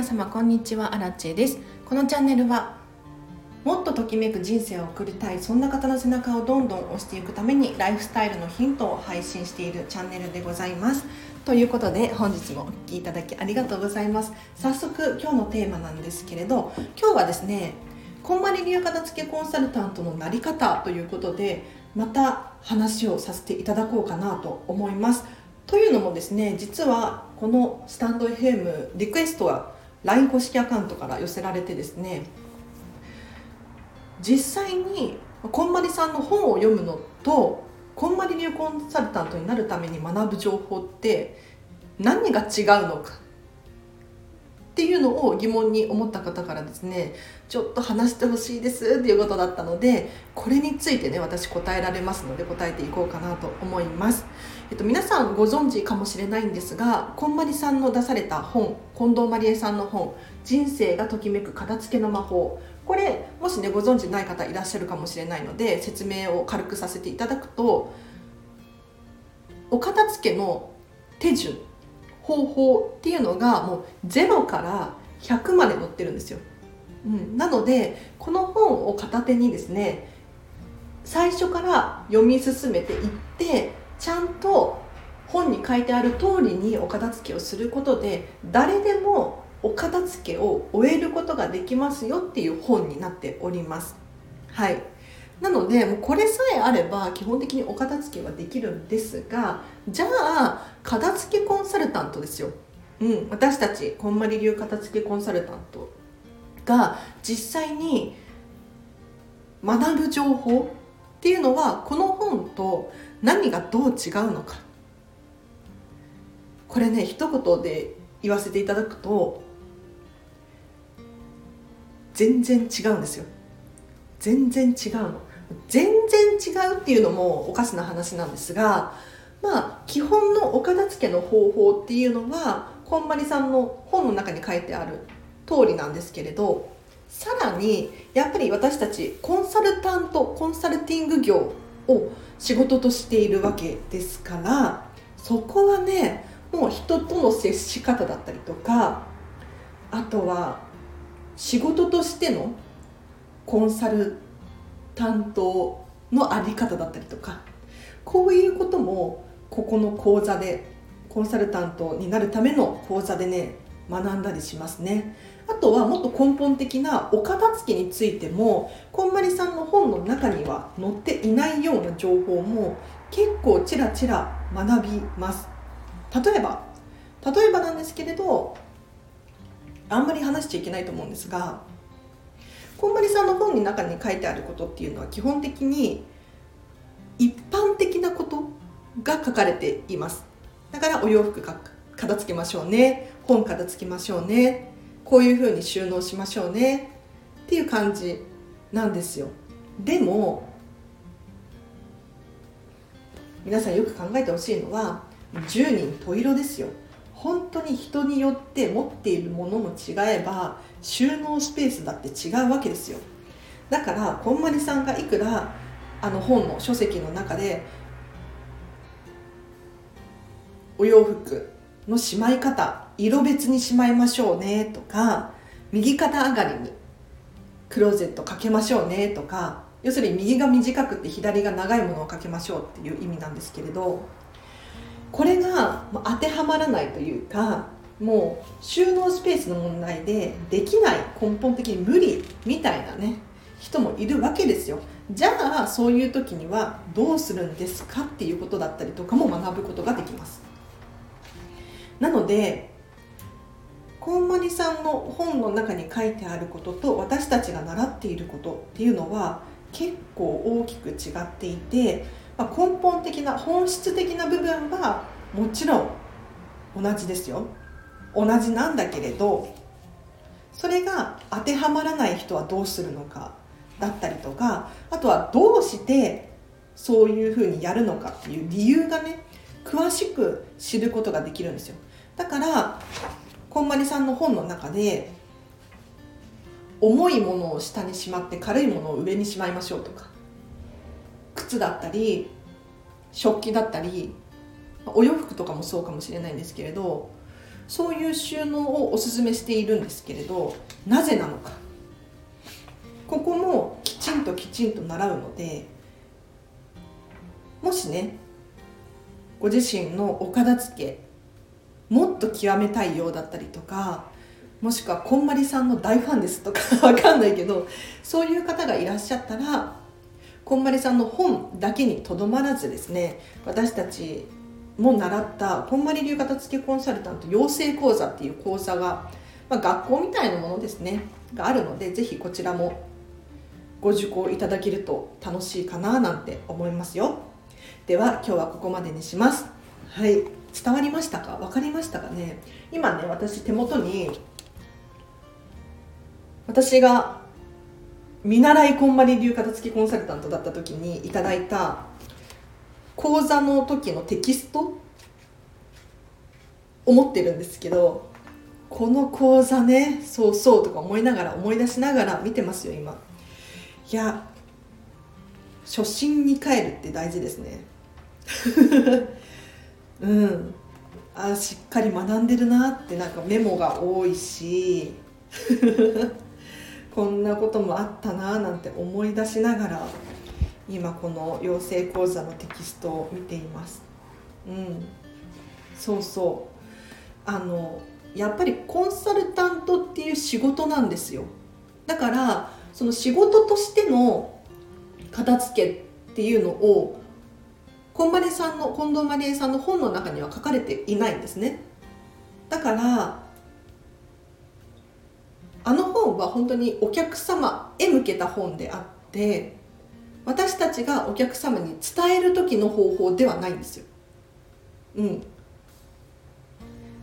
皆様こんにちはアラチェです。このチャンネルはもっとときめく人生を送りたいそんな方の背中をどんどん押していくためにライフスタイルのヒントを配信しているチャンネルでございます。ということで本日もお聴きいただきありがとうございます。早速今日のテーマなんですけれど今日はですねこんまり流片付けコンサルタントのなり方ということでまた話をさせていただこうかなと思います。というのもですね実はこのスタンド FM リクエストは LINE 公式アカウントから寄せられてですね実際にこんまりさんの本を読むのとこんまり流コンサルタントになるために学ぶ情報って何が違うのかっていうのを疑問に思った方からですねちょっと話してほしいですっていうことだったのでこれについてね私答えられますので答えていこうかなと思います、えっと、皆さんご存知かもしれないんですがこんまりさんの出された本近藤まりえさんの本「人生がときめく片付けの魔法」これもしねご存知ない方いらっしゃるかもしれないので説明を軽くさせていただくとお片付けの手順方法っていうのがもう0から100まで載ってるんですよ、うん、なのでこの本を片手にですね最初から読み進めていってちゃんと本に書いてある通りにお片付けをすることで誰でもお片付けを終えることができますよっていう本になっております。はい。なのでもうこれさえあれば基本的にお片付けはできるんですがじゃあ片付けコンサルタントですよ、うん、私たちこんまり流片付けコンサルタントが実際に学ぶ情報っていうのはこの本と何がどう違うのか。これね一言で言わせていただくと全然違うんですよ。全然違うの。全然違うっていうのもおかしな話なんですがまあ基本のお片付けの方法っていうのはこんまりさんの本の中に書いてある通りなんですけれどさらにやっぱり私たちコンサルタントコンサルティング業を仕事としているわけですからそこはねもう人との接し方だったりとかあとは仕事としてのコンサル担当のあり方だったりとかこういうこともここの講座でコンサルタントになるための講座でね学んだりしますね。あとはもっと根本的なお片付けについてもこんまりさんの本の中には載っていないような情報も結構ちらちら学びます。例えば例えばなんですけれどあんまり話しちゃいけないと思うんですがこんまりさんの本の中に書いてあることっていうのは基本的に一般的なことが書かれています。だからお洋服片付けましょうね本片付けましょうね。こういうふうに収納しましょうね。っていう感じなんですよ。でも皆さんよく考えてほしいのは10人十色ですよ。本当に人によって持っているものも違えば収納スペースだって違うわけですよ。だからこんまりさんがいくらあの本の書籍の中でお洋服のしまい方色別にしまいましょうねとか右肩上がりにクローゼットかけましょうねとか要するに右が短くて左が長いものをかけましょうっていう意味なんですけれどこれが当てはまらないというかもう収納スペースの問題でできない根本的に無理みたいなね人もいるわけですよ。じゃあそういう時にはどうするんですかっていうことだったりとかも学ぶことができます。なのでこんまりさんの本の中に書いてあることと私たちが習っていることっていうのは結構大きく違っていてまあ、根本的な本質的な部分はもちろん同じですよ。同じなんだけれどそれが当てはまらない人はどうするのかだったりとかあとはどうしてそういうふうにやるのかっていう理由がね詳しく知ることができるんですよ。だからこんまりさんの本の中で重いものを下にしまって軽いものを上にしまいましょうとか靴だったり食器だったりお洋服とかもそうかもしれないんですけれどそういう収納をおすすめしているんですけれどなぜなのか。ここもきちんときちんと習うのでもしねご自身のお片付けもっと極めたいようだったりとかもしくはこんまりさんの大ファンですとか わかんないけどそういう方がいらっしゃったらこんまりさんの本だけにとどまらずですね私たちも習ったこんまり流片付けコンサルタント養成講座っていう講座が、まあ、学校みたいなものですねがあるのでぜひこちらもご受講いただけると楽しいかななんて思いますよ。では今日はここまでにします。はい。伝わりましたか？分かりましたかね？今ね私手元に私が見習いこんまり流片付きコンサルタントだった時にいただいた講座の時のテキスト？思ってるんですけどこの講座ねそうそうとか思いながら思い出しながら見てますよ今。いや初心に帰るって大事ですね。うん。あしっかり学んでるなってなんかメモが多いし。こんなこともあったななんて思い出しながら今この養成講座のテキストを見ています。うん。そうそう。あのやっぱりコンサルタントっていう仕事なんですよ。だからその仕事としての片付けっていうのをこんまりさんの近藤まりえさんの本の中には書かれていないんですね。だからあの本は本当にお客様へ向けた本であって私たちがお客様に伝える時の方法ではないんですよ。うん、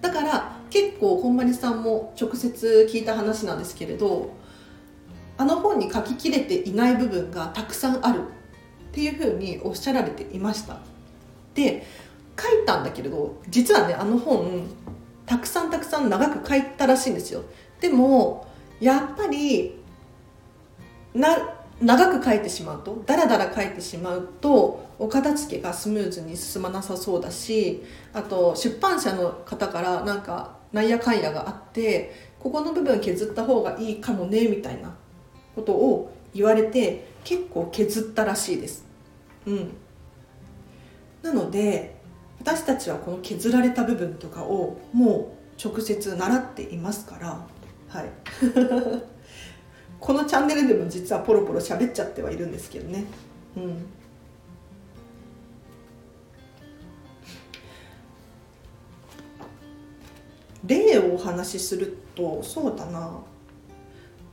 だから結構こんまりさんも直接聞いた話なんですけれどあの本に書ききれていない部分がたくさんある。っていうふうにおっしゃられていましたで書いたんだけれど実はねあの本たくさんたくさん長く書いたらしいんですよでもやっぱりな長く書いてしまうとダラダラ書いてしまうとお片付けがスムーズに進まなさそうだしあと出版社の方からなんかなんやかんやがあってここの部分削った方がいいかもねみたいなことを言われて結構削ったらしいです。うん、なので私たちはこの削られた部分とかをもう直接習っていますからはい。このチャンネルでも実はポロポロ喋っちゃってはいるんですけどね。うん。例をお話しするとそうだな。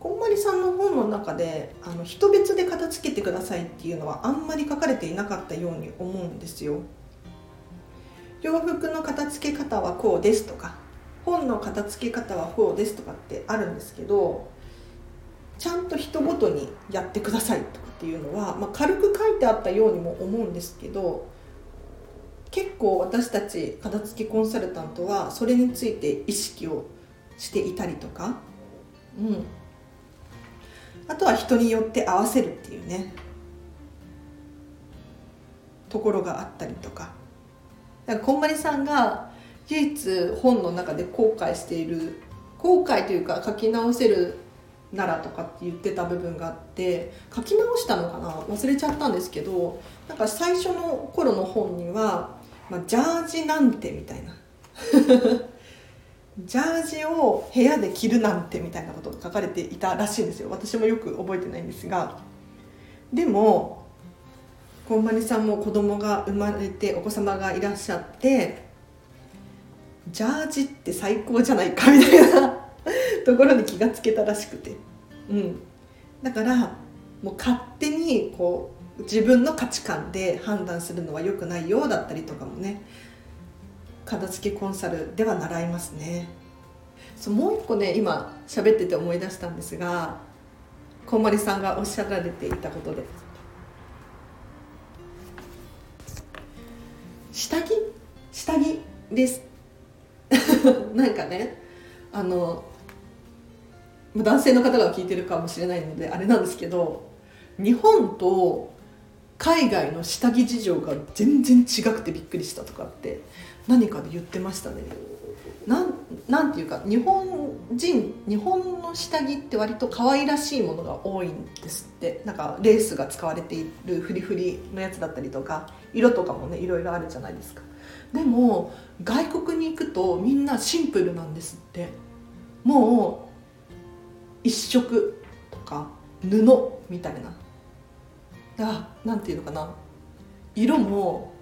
こんまりさんの本の中であの人別で片付けてくださいっていうのはあんまり書かれていなかったように思うんですよ。洋服の片付け方はこうですとか本の片付け方はこうですとかってあるんですけどちゃんと人ごとにやってくださいとかっていうのは、まあ、軽く書いてあったようにも思うんですけど結構私たち片付けコンサルタントはそれについて意識をしていたりとか、うん、あとは人によって合わせるっていうね。ところがあったりとか。だからこんまりさんが唯一本の中で後悔している後悔というか書き直せるならとかって言ってた部分があって書き直したのかな？忘れちゃったんですけどなんか最初の頃の本には、まあ、ジャージなんてみたいな。ジャージを部屋で着るなんてみたいなことが書かれていたらしいんですよ。私もよく覚えてないんですが。でもこんまりさんも子供が生まれてお子様がいらっしゃってジャージって最高じゃないかみたいな ところに気がつけたらしくて、うん、だからもう勝手にこう自分の価値観で判断するのは良くないようだったりとかもね片付けコンサルでは習いますね。そうもう一個ね今喋ってて思い出したんですがこんまりさんがおっしゃられていたことで。下着？下着？です。なんかねあの男性の方が聞いてるかもしれないのであれなんですけど日本と海外の下着事情が全然違くてびっくりしたとかって何かで言ってましたね。なんなんていうか日本人日本の下着って割と可愛らしいものが多いんですって。なんかレースが使われているフリフリのやつだったりとか色とかもねいろいろあるじゃないですか。でも外国に行くとみんなシンプルなんですって。もう一色とか布みたいなあなんていうのかな。色も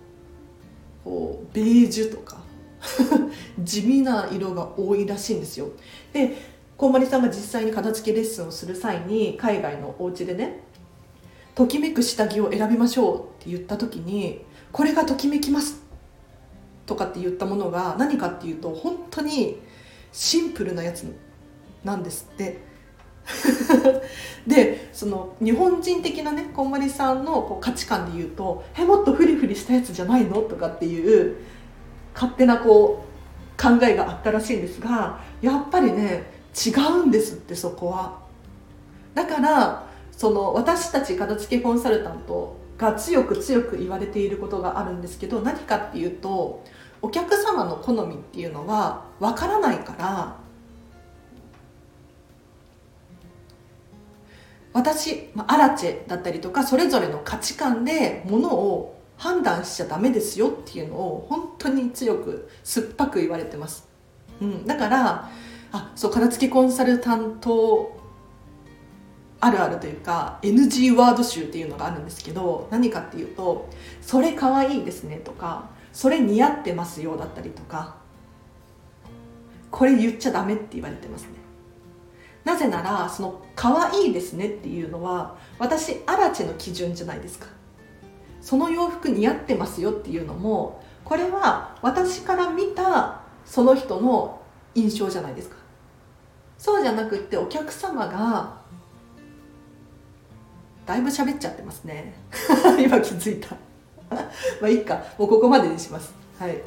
こうベージュとか 地味な色が多いらしいんですよ。でこんまりさんが実際に片付けレッスンをする際に海外のお家でねときめく下着を選びましょうって言った時にこれがときめきます。とかって言ったものが何かっていうと本当にシンプルなやつなんですって。でその日本人的なねこんまりさんのこう価値観で言うと「えもっとフリフリしたやつじゃないの?」とかっていう勝手なこう考えがあったらしいんですがやっぱりね違うんですってそこはだからその私たち片付けコンサルタントが強く強く言われていることがあるんですけど何かっていうとお客様の好みっていうのはわからないから私、まあ、アラチェだったりとかそれぞれの価値観でものを判断しちゃダメですよっていうのを本当に強く酸っぱく言われてます、うん、だからあそう片付けコンサルタントあるあるというか NG ワード集っていうのがあるんですけど何かっていうと「それかわいいですね」とか「それ似合ってますよ」だったりとかこれ言っちゃダメって言われてますね。なぜならその「可愛いですね」っていうのは私アラチェの基準じゃないですか。その洋服似合ってますよっていうのもこれは私から見たその人の印象じゃないですか。そうじゃなくってお客様がだいぶ喋っちゃってますね。今気づいた。まあいいか。もうここまでにします。はい。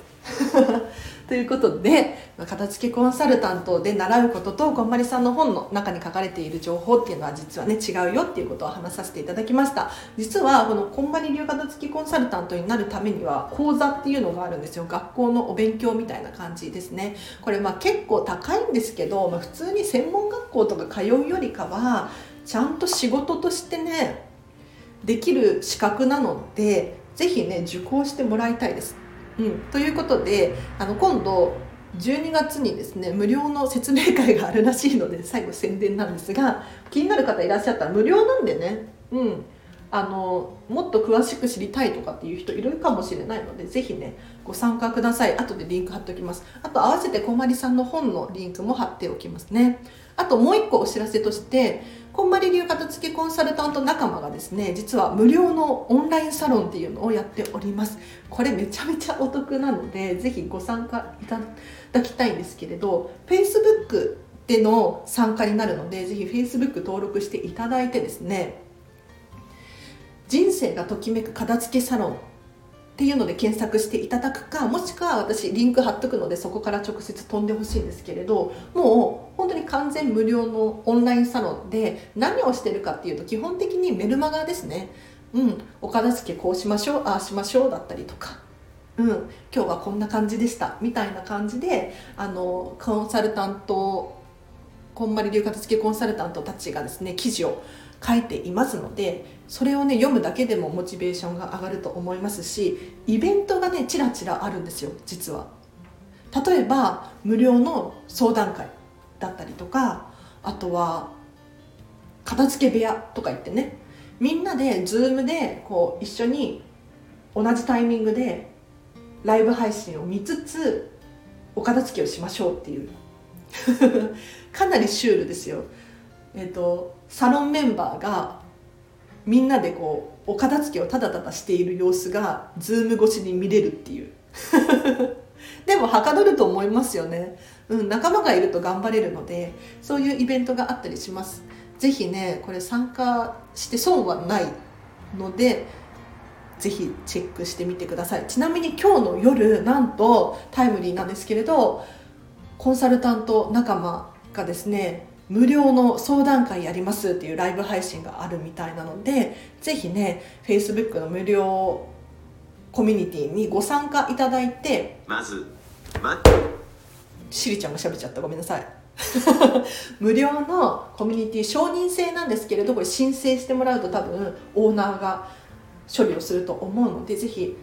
ということで片付けコンサルタントで習うこととこんまりさんの本の中に書かれている情報っていうのは実はね違うよっていうことを話させていただきました。実はこのこんまり流片付けコンサルタントになるためには講座っていうのがあるんですよ。学校のお勉強みたいな感じですね。これまあ結構高いんですけど、まあ、普通に専門学校とか通うよりかはちゃんと仕事としてねできる資格なので是非ね受講してもらいたいです。うん、ということであの今度12月にですね無料の説明会があるらしいので最後宣伝なんですが気になる方いらっしゃったら無料なんでね、うん、あのもっと詳しく知りたいとかっていう人いるかもしれないのでぜひねご参加ください。後でリンク貼っておきます。あと合わせてこまりさんの本のリンクも貼っておきますね。あともう一個お知らせとしてこんまり流片付けコンサルタント仲間がですね実は無料のオンラインサロンっていうのをやっております。これめちゃめちゃお得なのでぜひご参加いただきたいんですけれど Facebook での参加になるのでぜひ Facebook 登録していただいてですね人生がときめく片付けサロンっていうので検索していただくかもしくは私リンク貼っとくのでそこから直接飛んでほしいんですけれどもう本当に完全無料のオンラインサロンで何をしてるかっていうと基本的にメルマガですね。うんお片付けこうしましょうああしましょうだったりとか。うん今日はこんな感じでしたみたいな感じであのコンサルタントこんまり流片付けコンサルタントたちがですね記事を書いていますのでそれをね読むだけでもモチベーションが上がると思いますしイベントがねちらちらあるんですよ実は。例えば無料の相談会だったりとかあとは片付け部屋とか言ってねみんなで Zoom でこう一緒に同じタイミングでライブ配信を見つつお片付けをしましょうっていう。かなりシュールですよ。えっ、ー、とサロンメンバーがみんなでこうお片付けをただただしている様子がズーム越しに見れるっていう。でもはかどると思いますよね、うん、仲間がいると頑張れるのでそういうイベントがあったりします。是非ねこれ参加して損はないのでぜひチェックしてみてください。ちなみに今日の夜なんとタイムリーなんですけれどコンサルタント仲間がですね無料の相談会やりますっていうライブ配信があるみたいなのでぜひね Facebook の無料コミュニティにご参加いただいてまず、ま、しりちゃんが喋っちゃった。ごめんなさい。無料のコミュニティ承認制なんですけれどこれ申請してもらうと多分オーナーが処理をすると思うのでぜひ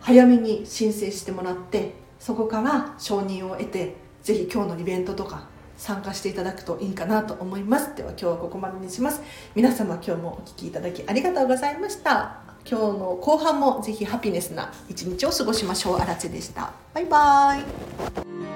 早めに申請してもらってそこから承認を得てぜひ今日のイベントとか参加していただくといいかなと思います。では今日はここまでにします。皆様今日もお聴きいただきありがとうございました。今日の後半もぜひハピネスな一日を過ごしましょう。あらでした。バイバーイ。